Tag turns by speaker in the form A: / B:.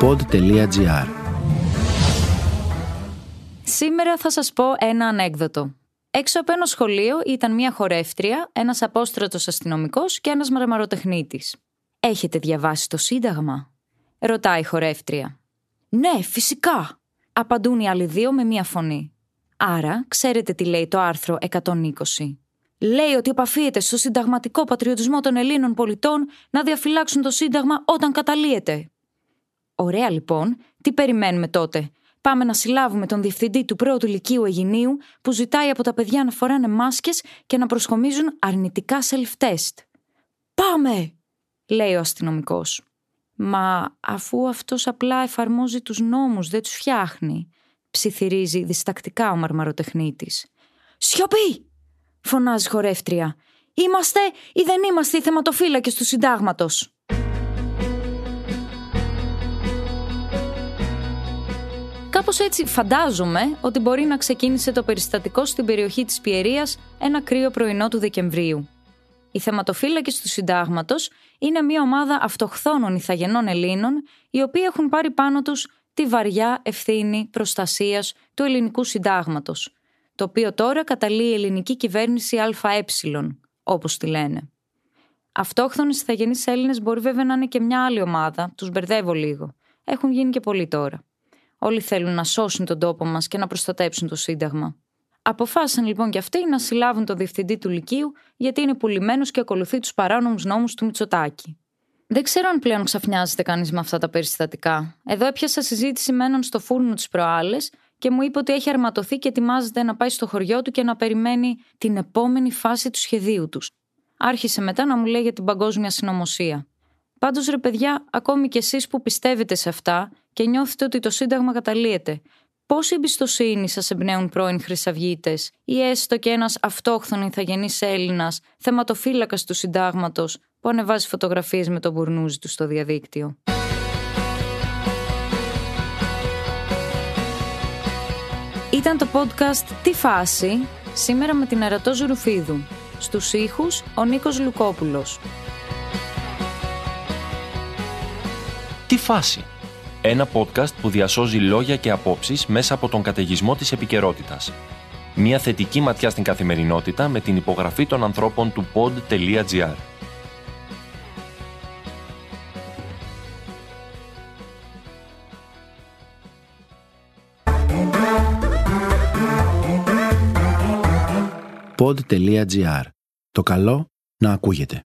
A: pod.gr
B: Σήμερα θα σας πω ένα ανέκδοτο. Έξω από ένα σχολείο ήταν μια χορεύτρια, ένας απόστρατος αστυνομικός και ένας μαρμαροτεχνίτης. Έχετε διαβάσει το Σύνταγμα; Ρωτάει η χορεύτρια. Ναι, φυσικά, απαντούν οι άλλοι δύο με μία φωνή. Άρα, ξέρετε τι λέει το άρθρο 120. Λέει ότι επαφίεται στο συνταγματικό πατριωτισμό των Ελλήνων πολιτών να διαφυλάξουν το Σύνταγμα όταν καταλύεται. Ωραία λοιπόν, τι περιμένουμε τότε; Πάμε να συλλάβουμε τον διευθυντή του πρώτου λυκείου Αιγινίου που ζητάει από τα παιδιά να φοράνε μάσκες και να προσχομίζουν αρνητικά self-test. Πάμε, λέει ο αστυνομικός. Μα αφού αυτός απλά εφαρμόζει τους νόμους, δεν τους φτιάχνει, ψιθυρίζει διστακτικά ο μαρμαροτεχνίτης. Σιωπή! φωνάζει χορεύτρια. Είμαστε ή δεν είμαστε οι θεματοφύλακες του συντάγματος; Κάπως έτσι φαντάζομαι ότι μπορεί να ξεκίνησε το περιστατικό στην περιοχή της Πιερίας ένα κρύο πρωινό του Δεκεμβρίου. Οι θεματοφύλακες του συντάγματος είναι μια ομάδα αυτοχθόνων ηθαγενών Ελλήνων οι οποίοι έχουν πάρει πάνω τους τη βαριά ευθύνη προστασίας του ελληνικού συντάγματος, το οποίο τώρα καταλύει η ελληνική κυβέρνηση ΑΕ, όπως τη λένε. Αυτόχθονες ηθαγενείς Έλληνες μπορεί βέβαια να είναι και μια άλλη ομάδα, τους μπερδεύω λίγο. Έχουν γίνει και πολλοί τώρα. Όλοι θέλουν να σώσουν τον τόπο μας και να προστατέψουν το Σύνταγμα. Αποφάσισαν λοιπόν και αυτοί να συλλάβουν τον διευθυντή του Λυκείου, γιατί είναι πουλημένος και ακολουθεί τους παράνομους νόμους του Μητσοτάκη. Δεν ξέρω αν πλέον ξαφνιάζεται κανείς με αυτά τα περιστατικά. Εδώ έπιασα συζήτηση με έναν στο φούρνο τι προάλλες και μου είπε ότι έχει αρματωθεί και ετοιμάζεται να πάει στο χωριό του και να περιμένει την επόμενη φάση του σχεδίου τους. Άρχισε μετά να μου λέει για την παγκόσμια συνωμοσία. Πάντως ρε παιδιά, ακόμη κι εσείς που πιστεύετε σε αυτά και νιώθετε ότι το Σύνταγμα καταλύεται, πόση εμπιστοσύνη σας εμπνέουν πρώην Χρυσαυγίτες ή έστω και ένας αυτόχθον ηθαγενής Έλληνας, θεματοφύλακας του Συντάγματος, που ανεβάζει φωτογραφίες με τον μπουρνούζι του στο διαδίκτυο; Ήταν το podcast «Τι φάση» σήμερα με την Ερατό Ζουρουφίδου. Στους ήχους ο Νίκος Λουκόπουλος.
C: «Τι φάση» Ένα podcast που διασώζει λόγια και απόψεις μέσα από τον καταιγισμό της επικαιρότητας. Μια θετική ματιά στην καθημερινότητα με την υπογραφή των ανθρώπων του pod.gr.
A: pod.gr. Το καλό να ακούγεται.